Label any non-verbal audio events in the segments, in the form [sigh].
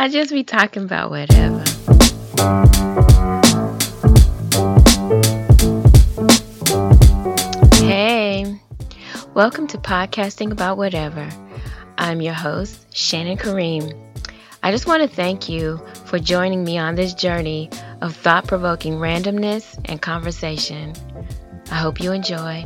I just be talking about whatever. Hey, welcome to Podcasting About Whatever. I'm your host, Shannon Kareem. I just want to thank you for joining me on this journey of thought provoking randomness and conversation. I hope you enjoy.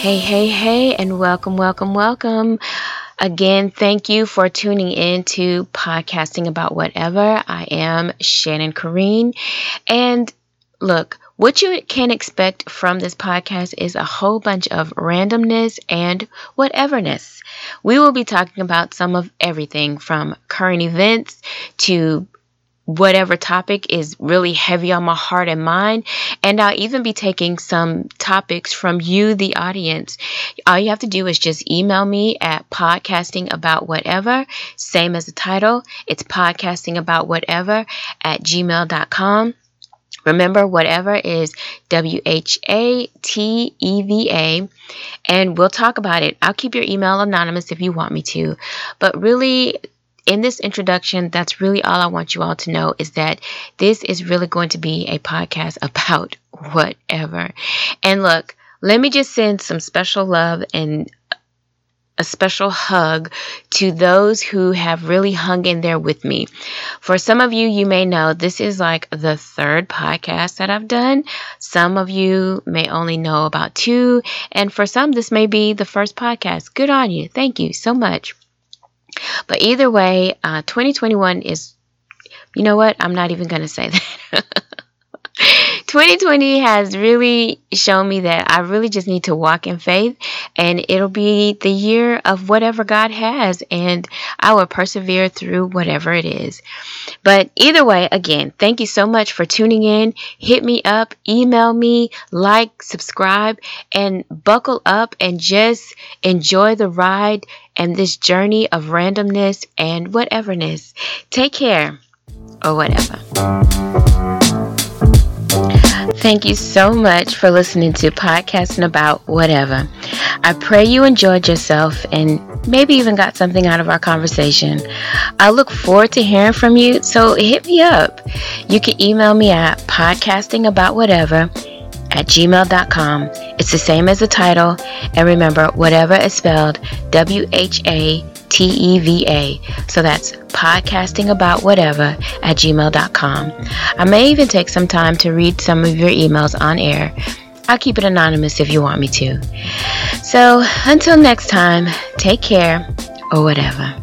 Hey, hey, hey, and welcome, welcome, welcome. Again, thank you for tuning in to Podcasting About Whatever. I am Shannon Kareen. And look, what you can expect from this podcast is a whole bunch of randomness and whateverness. We will be talking about some of everything from current events to whatever topic is really heavy on my heart and mind. And I'll even be taking some topics from you, the audience. All you have to do is just email me at podcasting about whatever, same as the title. It's podcasting about whatever at gmail.com. Remember, whatever is W H A T E V A, and we'll talk about it. I'll keep your email anonymous if you want me to, but really, in this introduction, that's really all I want you all to know is that this is really going to be a podcast [laughs] about whatever. And look, let me just send some special love and a special hug to those who have really hung in there with me. For some of you, you may know this is like the third podcast that I've done. Some of you may only know about two. And for some, this may be the first podcast. Good on you. Thank you so much. But either way, uh, 2021 is, you know what? I'm not even going to say that. [laughs] 2020 has really shown me that I really just need to walk in faith and it'll be the year of whatever God has and I will persevere through whatever it is. But either way, again, thank you so much for tuning in. Hit me up, email me, like, subscribe, and buckle up and just enjoy the ride and this journey of randomness and whateverness. Take care or whatever. Thank you so much for listening to Podcasting About Whatever. I pray you enjoyed yourself and maybe even got something out of our conversation. I look forward to hearing from you, so hit me up. You can email me at podcastingaboutwhatever at gmail.com. It's the same as the title, and remember, whatever is spelled W H A T E V A. So that's podcasting about whatever at gmail.com. I may even take some time to read some of your emails on air. I'll keep it anonymous if you want me to. So until next time, take care or whatever.